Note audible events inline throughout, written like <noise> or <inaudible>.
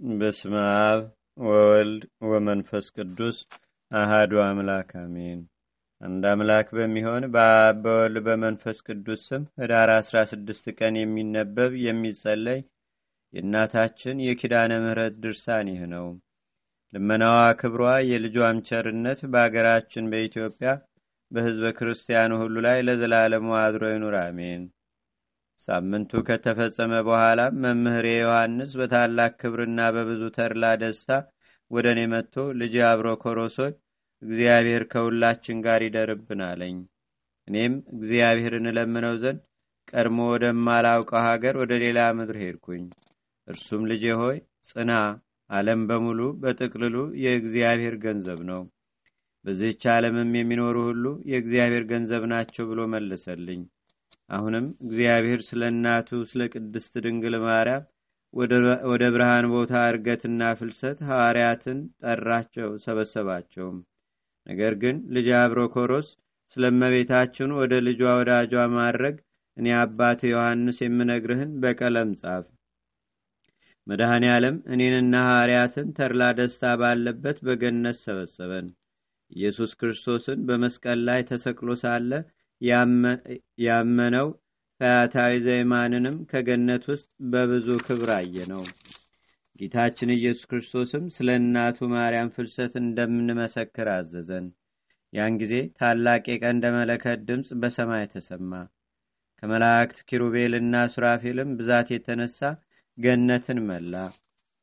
በስመ አብ ወወልድ ወመንፈስ ቅዱስ አሃዱ አምላክ አሜን። አንድ አምላክ በሚሆን በአብ በወልድ በመንፈስ ቅዱስ ስም ህዳር 16 ቀን የሚነበብ የሚጸለይ የእናታችን የኪዳነ ምሕረት ድርሳን ይህ ነው። ልመናዋ ክብሯ፣ የልጇም ቸርነት በአገራችን በኢትዮጵያ በሕዝበ ክርስቲያኑ ሁሉ ላይ ለዘላለሙ አድሮ ይኑር አሜን። ሳምንቱ ከተፈጸመ በኋላ መምህሬ ዮሐንስ በታላቅ ክብርና በብዙ ተድላ ደስታ ወደ እኔ መጥቶ ልጅ አብሮ ኮሮሶይ እግዚአብሔር ከሁላችን ጋር ይደርብን አለኝ። እኔም እግዚአብሔርን እለምነው ዘንድ ቀድሞ ወደማላውቀው ሀገር ወደ ሌላ ምድር ሄድኩኝ። እርሱም ልጄ ሆይ ጽና፣ ዓለም በሙሉ በጥቅልሉ የእግዚአብሔር ገንዘብ ነው፣ በዚህች ዓለምም የሚኖሩ ሁሉ የእግዚአብሔር ገንዘብ ናቸው ብሎ መለሰልኝ። አሁንም እግዚአብሔር ስለ እናቱ ስለ ቅድስት ድንግል ማርያም ወደ ብርሃን ቦታ እርገትና ፍልሰት ሐዋርያትን ጠራቸው፣ ሰበሰባቸውም። ነገር ግን ልጅ አብሮኮሮስ ስለ እመቤታችን ወደ ልጇ ወዳጇ ማድረግ እኔ አባት ዮሐንስ የምነግርህን በቀለም ጻፍ። መድኃኔ ዓለም እኔንና ሐዋርያትን ተድላ ደስታ ባለበት በገነት ሰበሰበን። ኢየሱስ ክርስቶስን በመስቀል ላይ ተሰቅሎ ሳለ ያመነው ፈያታዊ ዘይማንንም ከገነት ውስጥ በብዙ ክብር አየ ነው። ጌታችን ኢየሱስ ክርስቶስም ስለ እናቱ ማርያም ፍልሰት እንደምንመሰክር አዘዘን። ያን ጊዜ ታላቅ የቀንደ መለከት ድምፅ በሰማይ ተሰማ። ከመላእክት ኪሩቤልና ሱራፌልም ብዛት የተነሳ ገነትን መላ።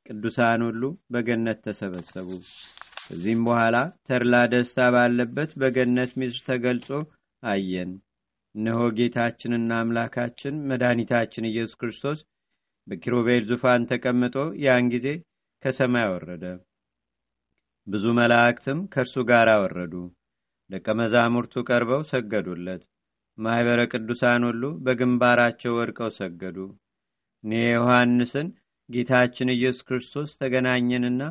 ቅዱሳን ሁሉ በገነት ተሰበሰቡ። ከዚህም በኋላ ተድላ ደስታ ባለበት በገነት ምድር ተገልጾ አየን። እነሆ ጌታችንና አምላካችን መድኃኒታችን ኢየሱስ ክርስቶስ በኪሩቤል ዙፋን ተቀምጦ ያን ጊዜ ከሰማይ ወረደ። ብዙ መላእክትም ከእርሱ ጋር ወረዱ። ደቀ መዛሙርቱ ቀርበው ሰገዱለት። ማኅበረ ቅዱሳን ሁሉ በግንባራቸው ወድቀው ሰገዱ። እኔ ዮሐንስን ጌታችን ኢየሱስ ክርስቶስ ተገናኘንና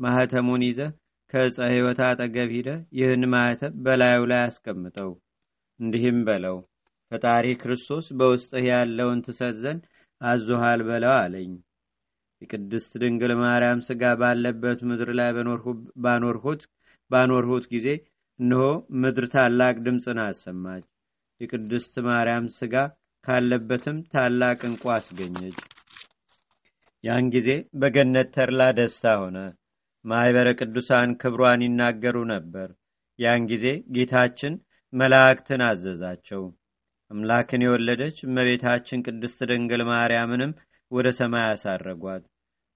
ማኅተሙን ይዘህ ከዕፀ ሕይወት አጠገብ ሂደ ይህን ማኅተም በላዩ ላይ አስቀምጠው እንዲህም በለው ፈጣሪ ክርስቶስ በውስጥህ ያለውን ትሰጥ ዘንድ አዞሃል በለው አለኝ። የቅድስት ድንግል ማርያም ሥጋ ባለበት ምድር ላይ ባኖርሁት ጊዜ እነሆ ምድር ታላቅ ድምፅን አሰማች። የቅድስት ማርያም ሥጋ ካለበትም ታላቅ እንቁ አስገኘች። ያን ጊዜ በገነት ተድላ ደስታ ሆነ። ማኅበረ ቅዱሳን ክብሯን ይናገሩ ነበር። ያን ጊዜ ጌታችን መላእክትን አዘዛቸው። አምላክን የወለደች እመቤታችን ቅድስት ድንግል ማርያምንም ወደ ሰማይ አሳረጓት።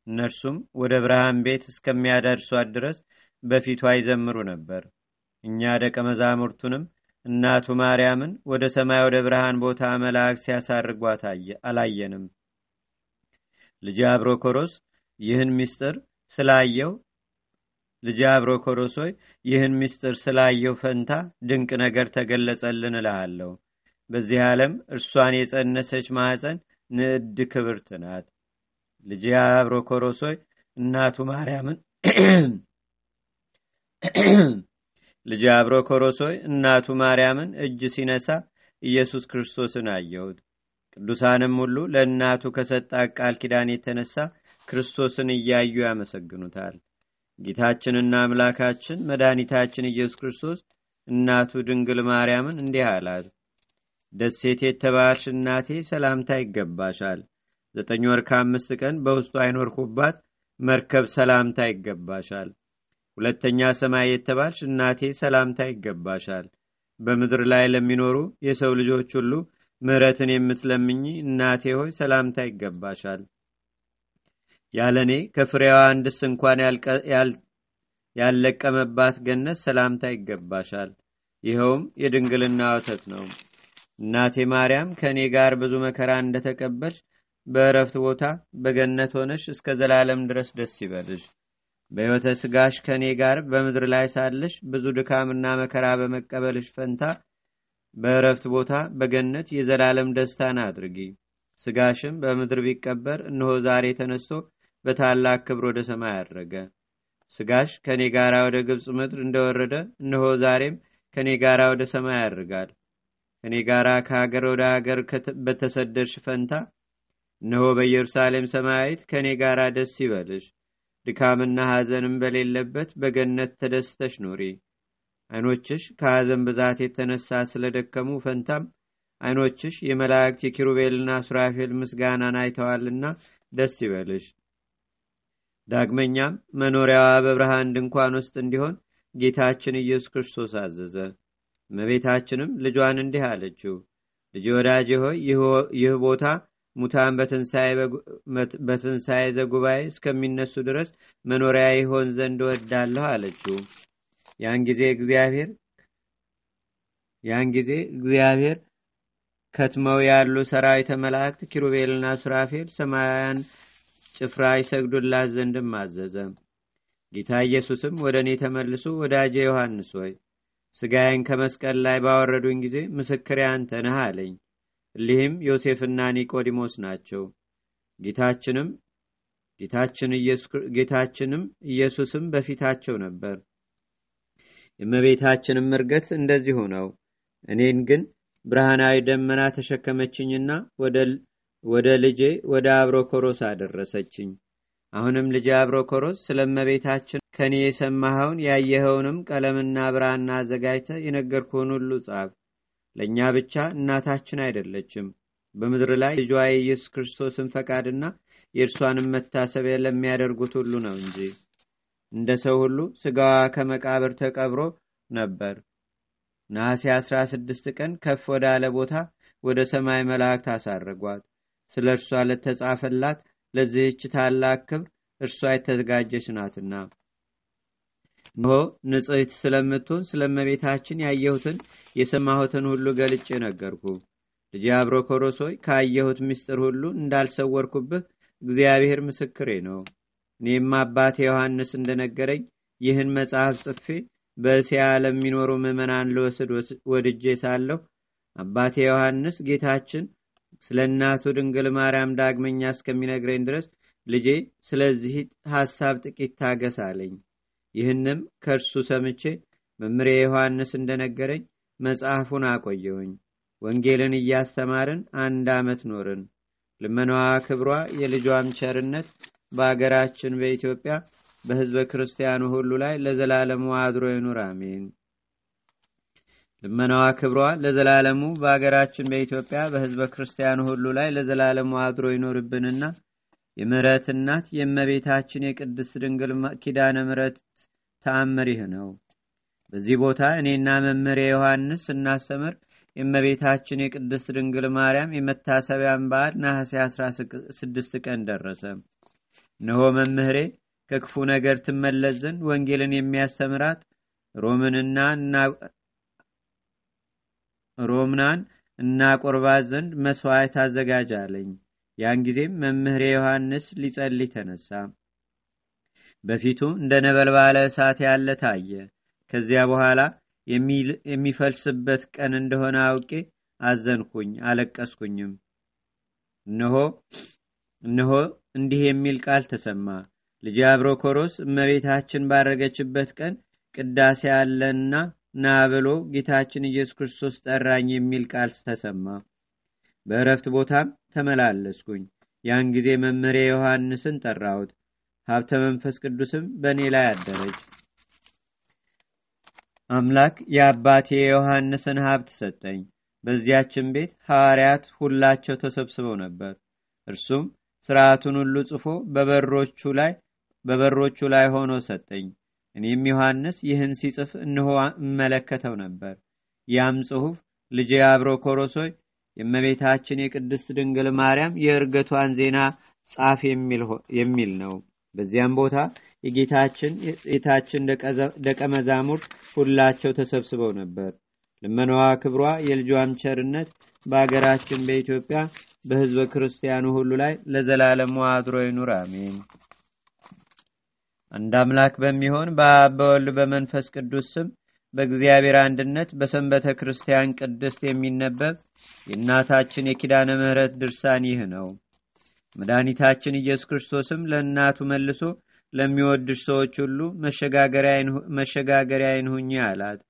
እነርሱም ወደ ብርሃን ቤት እስከሚያደርሷት ድረስ በፊቷ ይዘምሩ ነበር። እኛ ደቀ መዛሙርቱንም እናቱ ማርያምን ወደ ሰማይ ወደ ብርሃን ቦታ መላእክት ሲያሳርጓት አላየንም። ልጅ አብሮኮሮስ ይህን ምስጢር ስላየው ልጅ አብሮኮሮሶይ ይህን ምስጢር ስላየው ፈንታ ድንቅ ነገር ተገለጸልን እልሃለሁ። በዚህ ዓለም እርሷን የጸነሰች ማኅፀን ንዕድ ክብርት ናት። ልጅ አብሮኮሮሶይ እናቱ ማርያምን <clears throat> ልጅ አብሮኮሮሶይ እናቱ ማርያምን እጅ ሲነሳ ኢየሱስ ክርስቶስን አየሁት። ቅዱሳንም ሁሉ ለእናቱ ከሰጣት ቃል ኪዳን የተነሳ ክርስቶስን እያዩ ያመሰግኑታል። ጌታችንና አምላካችን መድኃኒታችን ኢየሱስ ክርስቶስ እናቱ ድንግል ማርያምን እንዲህ አላት። ደሴት የተባልሽ እናቴ ሰላምታ ይገባሻል። ዘጠኝ ወር ከአምስት ቀን በውስጡ አይኖርኩባት መርከብ ሰላምታ ይገባሻል። ሁለተኛ ሰማይ የተባልሽ እናቴ ሰላምታ ይገባሻል። በምድር ላይ ለሚኖሩ የሰው ልጆች ሁሉ ምሕረትን የምትለምኝ እናቴ ሆይ ሰላምታ ይገባሻል። ያለ እኔ ከፍሬዋ አንድስ እንኳን ያልለቀመባት ገነት ሰላምታ ይገባሻል። ይኸውም የድንግልና ወተት ነው። እናቴ ማርያም ከእኔ ጋር ብዙ መከራ እንደተቀበልሽ በእረፍት ቦታ በገነት ሆነሽ እስከ ዘላለም ድረስ ደስ ይበልሽ። በሕይወተ ሥጋሽ ከእኔ ጋር በምድር ላይ ሳለሽ ብዙ ድካምና መከራ በመቀበልሽ ፈንታ በእረፍት ቦታ በገነት የዘላለም ደስታን አድርጊ። ሥጋሽም በምድር ቢቀበር እነሆ ዛሬ ተነስቶ በታላቅ ክብር ወደ ሰማይ አድረገ። ሥጋሽ ከእኔ ጋር ወደ ግብፅ ምድር እንደወረደ እነሆ ዛሬም ከእኔ ጋር ወደ ሰማይ ያድርጋል። ከእኔ ጋር ከሀገር ወደ ሀገር በተሰደድሽ ፈንታ እነሆ በኢየሩሳሌም ሰማያዊት ከእኔ ጋር ደስ ይበልሽ። ድካምና ሐዘንም በሌለበት በገነት ተደስተሽ ኑሪ። ዓይኖችሽ ከሐዘን ብዛት የተነሳ ስለደከሙ ፈንታም ዓይኖችሽ የመላእክት የኪሩቤልና ሱራፌል ምስጋናን አይተዋልና ደስ ይበልሽ። ዳግመኛም መኖሪያዋ በብርሃን ድንኳን ውስጥ እንዲሆን ጌታችን ኢየሱስ ክርስቶስ አዘዘ። እመቤታችንም ልጇን እንዲህ አለችው፣ ልጅ ወዳጄ ሆይ ይህ ቦታ ሙታን በትንሣኤ ዘጉባኤ እስከሚነሱ ድረስ መኖሪያ ይሆን ዘንድ እወዳለሁ አለችው። ያን ጊዜ እግዚአብሔር ያን ጊዜ እግዚአብሔር ከትመው ያሉ ሰራዊተ መላእክት ኪሩቤልና ሱራፌል ሰማያውያን ጭፍራ ይሰግዱላት ዘንድም አዘዘ። ጌታ ኢየሱስም ወደ እኔ ተመልሶ ወዳጄ ዮሐንስ ሆይ ስጋዬን ከመስቀል ላይ ባወረዱኝ ጊዜ ምስክሬ አንተ ነህ አለኝ። እሊህም ዮሴፍና ኒቆዲሞስ ናቸው። ጌታችንም ጌታችንም ኢየሱስም በፊታቸው ነበር። የእመቤታችንም እርገት እንደዚሁ ነው። እኔን ግን ብርሃናዊ ደመና ተሸከመችኝና ወደ ልጄ ወደ አብሮኮሮስ አደረሰችኝ። አሁንም ልጄ አብሮኮሮስ ስለ እመቤታችን ከኔ የሰማኸውን ያየኸውንም ቀለምና ብራና አዘጋጅተ የነገርኩህን ሁሉ ጻፍ። ለእኛ ብቻ እናታችን አይደለችም፣ በምድር ላይ ልጇ የኢየሱስ ክርስቶስን ፈቃድና የእርሷንም መታሰቢያ ለሚያደርጉት ሁሉ ነው እንጂ። እንደ ሰው ሁሉ ስጋዋ ከመቃብር ተቀብሮ ነበር። ነሐሴ 16 ቀን ከፍ ወዳለ ቦታ ወደ ሰማይ መላእክት አሳረጓት። ስለ እርሷ ለተጻፈላት ለዚህች ታላቅ ክብር እርሷ የተዘጋጀች ናትና። እነሆ ንጽሕት ስለምትሆን ስለ እመቤታችን ያየሁትን የሰማሁትን ሁሉ ገልጬ ነገርኩ። ልጄ አብሮኮሮስ ሆይ ካየሁት ምስጢር ሁሉ እንዳልሰወርኩብህ እግዚአብሔር ምስክሬ ነው። እኔም አባቴ ዮሐንስ እንደነገረኝ ይህን መጽሐፍ ጽፌ በእስያ ለሚኖሩ ምዕመናን ልወስድ ወድጄ ሳለሁ አባቴ ዮሐንስ ጌታችን ስለ እናቱ ድንግል ማርያም ዳግመኛ እስከሚነግረኝ ድረስ ልጄ ስለዚህ ሐሳብ ጥቂት ታገስ አለኝ። ይህንም ከእርሱ ሰምቼ መምሬ ዮሐንስ እንደነገረኝ መጽሐፉን አቆየውኝ። ወንጌልን እያስተማርን አንድ ዓመት ኖርን። ልመናዋ ክብሯ፣ የልጇም ቸርነት በአገራችን በኢትዮጵያ በሕዝበ ክርስቲያኑ ሁሉ ላይ ለዘላለሙ አድሮ ይኑር፣ አሜን። ልመናዋ ክብሯ ለዘላለሙ በአገራችን በኢትዮጵያ በሕዝበ ክርስቲያኑ ሁሉ ላይ ለዘላለሙ አድሮ ይኖርብንና የምሕረት እናት የእመቤታችን የቅድስት ድንግል ኪዳነ ምሕረት ተአምር ይህ ነው። በዚህ ቦታ እኔና መምህሬ ዮሐንስ ስናስተምር የእመቤታችን የቅድስት ድንግል ማርያም የመታሰቢያን በዓል ነሐሴ 16 ቀን ደረሰ። እነሆ መምህሬ ከክፉ ነገር ትመለስ ዘንድ ወንጌልን የሚያስተምራት ሮምንና ሮምናን እናቆርባት ዘንድ መስዋዕት አዘጋጅ ያን ጊዜም መምህሬ ዮሐንስ ሊጸልይ ተነሳ። በፊቱ እንደ ነበልባለ እሳት ያለ ታየ። ከዚያ በኋላ የሚፈልስበት ቀን እንደሆነ አውቄ አዘንኩኝ፣ አለቀስኩኝም። እነሆ እነሆ እንዲህ የሚል ቃል ተሰማ። ልጄ አብሮኮሮስ እመቤታችን ባረገችበት ቀን ቅዳሴ አለና ና ብሎ ጌታችን ኢየሱስ ክርስቶስ ጠራኝ የሚል ቃል ተሰማ። በእረፍት ቦታም ተመላለስኩኝ። ያን ጊዜ መምህሬ ዮሐንስን ጠራሁት። ሀብተ መንፈስ ቅዱስም በእኔ ላይ አደረች። አምላክ የአባቴ የዮሐንስን ሀብት ሰጠኝ። በዚያችን ቤት ሐዋርያት ሁላቸው ተሰብስበው ነበር። እርሱም ስርዓቱን ሁሉ ጽፎ በበሮቹ ላይ ሆኖ ሰጠኝ። እኔም ዮሐንስ ይህን ሲጽፍ እንሆ እመለከተው ነበር። ያም ጽሑፍ ልጄ አብሮኮሮሶይ የእመቤታችን የቅድስት ድንግል ማርያም የእርገቷን ዜና ጻፍ የሚል ነው። በዚያም ቦታ የጌታችን የታችን ደቀ መዛሙርት ሁላቸው ተሰብስበው ነበር። ልመናዋ ክብሯ፣ የልጇም ቸርነት በአገራችን በኢትዮጵያ በሕዝበ ክርስቲያኑ ሁሉ ላይ ለዘላለሙ አድሮ ይኑር፣ አሜን። አንድ አምላክ በሚሆን በአብ በወልድ በመንፈስ ቅዱስ ስም በእግዚአብሔር አንድነት በሰንበተ ክርስቲያን ቅድስት የሚነበብ የእናታችን የኪዳነ ምሕረት ድርሳን ይህ ነው። መድኃኒታችን ኢየሱስ ክርስቶስም ለእናቱ መልሶ ለሚወድሽ ሰዎች ሁሉ መሸጋገሪያ ይንሁኝ አላት።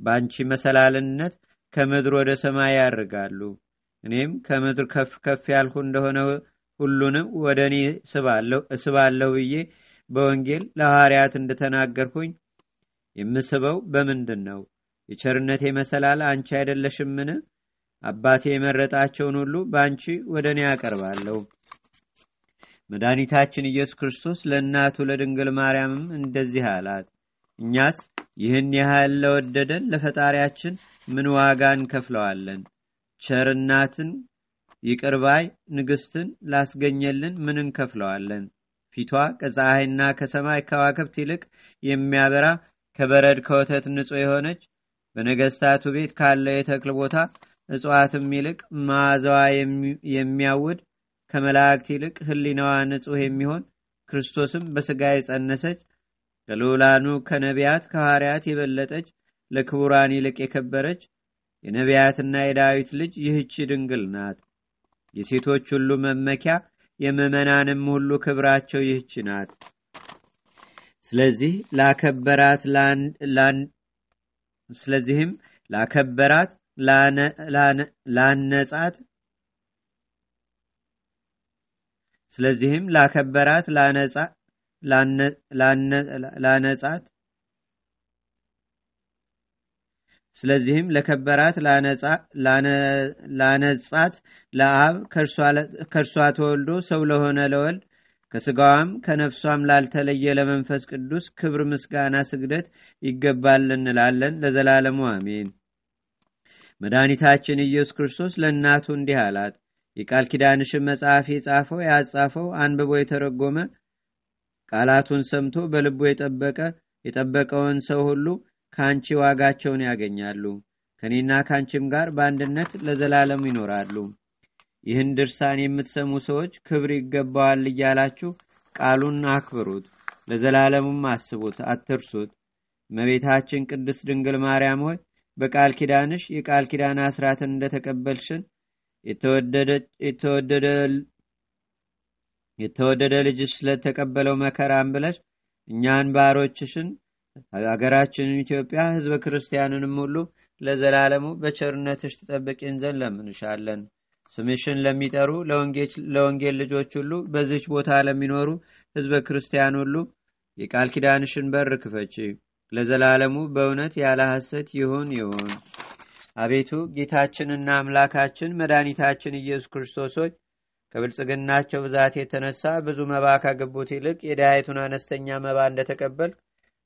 በአንቺ መሰላልነት ከምድር ወደ ሰማይ ያርጋሉ። እኔም ከምድር ከፍ ከፍ ያልሁ እንደሆነ ሁሉንም ወደ እኔ እስባለሁ ብዬ በወንጌል ለሐዋርያት እንደተናገርሁኝ የምስበው በምንድን ነው? የቸርነቴ መሰላል አንቺ አይደለሽምን? አባቴ የመረጣቸውን ሁሉ በአንቺ ወደ እኔ ያቀርባለሁ። መድኃኒታችን ኢየሱስ ክርስቶስ ለእናቱ ለድንግል ማርያምም እንደዚህ አላት። እኛስ ይህን ያህል ለወደደን ለፈጣሪያችን ምን ዋጋ እንከፍለዋለን? ቸርናትን ይቅርባይ ንግስትን ላስገኘልን ምን እንከፍለዋለን? ፊቷ ከፀሐይና ከሰማይ ከዋክብት ይልቅ የሚያበራ ከበረድ ከወተት ንጹሕ የሆነች በነገስታቱ ቤት ካለው የተክል ቦታ እጽዋትም ይልቅ መዓዛዋ የሚያውድ ከመላእክት ይልቅ ህሊናዋ ንጹሕ የሚሆን ክርስቶስም በሥጋ የጸነሰች ከልዑላኑ ከነቢያት ከሐዋርያት የበለጠች ለክቡራን ይልቅ የከበረች የነቢያትና የዳዊት ልጅ ይህቺ ድንግል ናት። የሴቶች ሁሉ መመኪያ የምዕመናንም ሁሉ ክብራቸው ይህች ናት። ስለዚህ ላከበራት ስለዚህም ላከበራት ላነጻት ስለዚህም ላከበራት ላነጻት ስለዚህም ለከበራት ላነጻት ለአብ ከእርሷ ተወልዶ ሰው ለሆነ ለወልድ ከስጋዋም ከነፍሷም ላልተለየ ለመንፈስ ቅዱስ ክብር፣ ምስጋና፣ ስግደት ይገባል እንላለን ለዘላለሙ አሜን። መድኃኒታችን ኢየሱስ ክርስቶስ ለእናቱ እንዲህ አላት። የቃል ኪዳንሽን መጽሐፍ የጻፈው ያጻፈው አንብቦ የተረጎመ ቃላቱን ሰምቶ በልቡ የጠበቀ የጠበቀውን ሰው ሁሉ ከአንቺ ዋጋቸውን ያገኛሉ። ከእኔና ከአንቺም ጋር በአንድነት ለዘላለም ይኖራሉ። ይህን ድርሳን የምትሰሙ ሰዎች ክብር ይገባዋል እያላችሁ ቃሉን አክብሩት፣ ለዘላለሙም አስቡት፣ አትርሱት። እመቤታችን ቅድስት ድንግል ማርያም ሆይ በቃል ኪዳንሽ የቃል ኪዳን አስራትን እንደተቀበልሽን የተወደደ ልጅሽ ስለተቀበለው መከራን ብለሽ እኛን ባሮችሽን ሀገራችንን ኢትዮጵያ ህዝበ ክርስቲያንንም ሁሉ ለዘላለሙ በቸርነትሽ ትጠብቂን ዘንድ ለምንሻለን። ስምሽን ለሚጠሩ ለወንጌል ልጆች ሁሉ በዚች ቦታ ለሚኖሩ ህዝበ ክርስቲያን ሁሉ የቃል ኪዳንሽን በር ክፈቺ። ለዘላለሙ በእውነት ያለ ሐሰት ይሁን ይሁን። አቤቱ ጌታችንና አምላካችን መድኃኒታችን ኢየሱስ ክርስቶስ ሆይ ከብልጽግናቸው ብዛት የተነሳ ብዙ መባ ካገቡት ይልቅ የድሃይቱን አነስተኛ መባ እንደተቀበል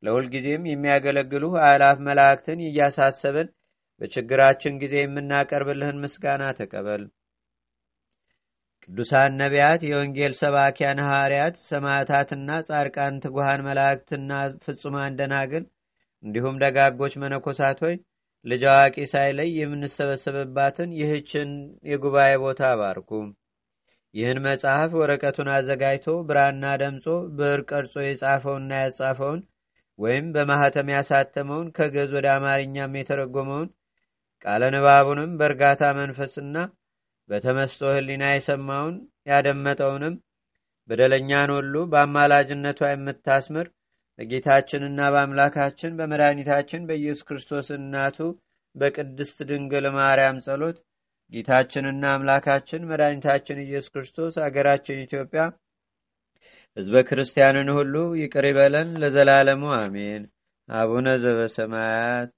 ለሁልጊዜም የሚያገለግሉ አእላፍ መላእክትን እያሳሰብን በችግራችን ጊዜ የምናቀርብልህን ምስጋና ተቀበል። ቅዱሳን ነቢያት፣ የወንጌል ሰባኪያን ሐዋርያት፣ ሰማዕታትና ጻድቃን፣ ትጉሃን መላእክትና ፍጹማን ደናግል እንዲሁም ደጋጎች መነኮሳት ሆይ ልጅ አዋቂ ሳይለይ የምንሰበሰብባትን ይህችን የጉባኤ ቦታ አባርኩ። ይህን መጽሐፍ ወረቀቱን አዘጋጅቶ ብራና ደምጾ ብዕር ቀርጾ የጻፈውንና ያጻፈውን ወይም በማኅተም ያሳተመውን ከገዝ ወደ አማርኛም የተረጎመውን ቃለ ንባቡንም በእርጋታ መንፈስና በተመስጦ ሕሊና የሰማውን ያደመጠውንም በደለኛን ሁሉ በአማላጅነቷ የምታስምር በጌታችንና በአምላካችን በመድኃኒታችን በኢየሱስ ክርስቶስ እናቱ በቅድስት ድንግል ማርያም ጸሎት ጌታችንና አምላካችን መድኃኒታችን ኢየሱስ ክርስቶስ አገራችን ኢትዮጵያ ሕዝበ ክርስቲያንን ሁሉ ይቅር ይበለን ለዘላለሙ አሜን። አቡነ ዘበሰማያት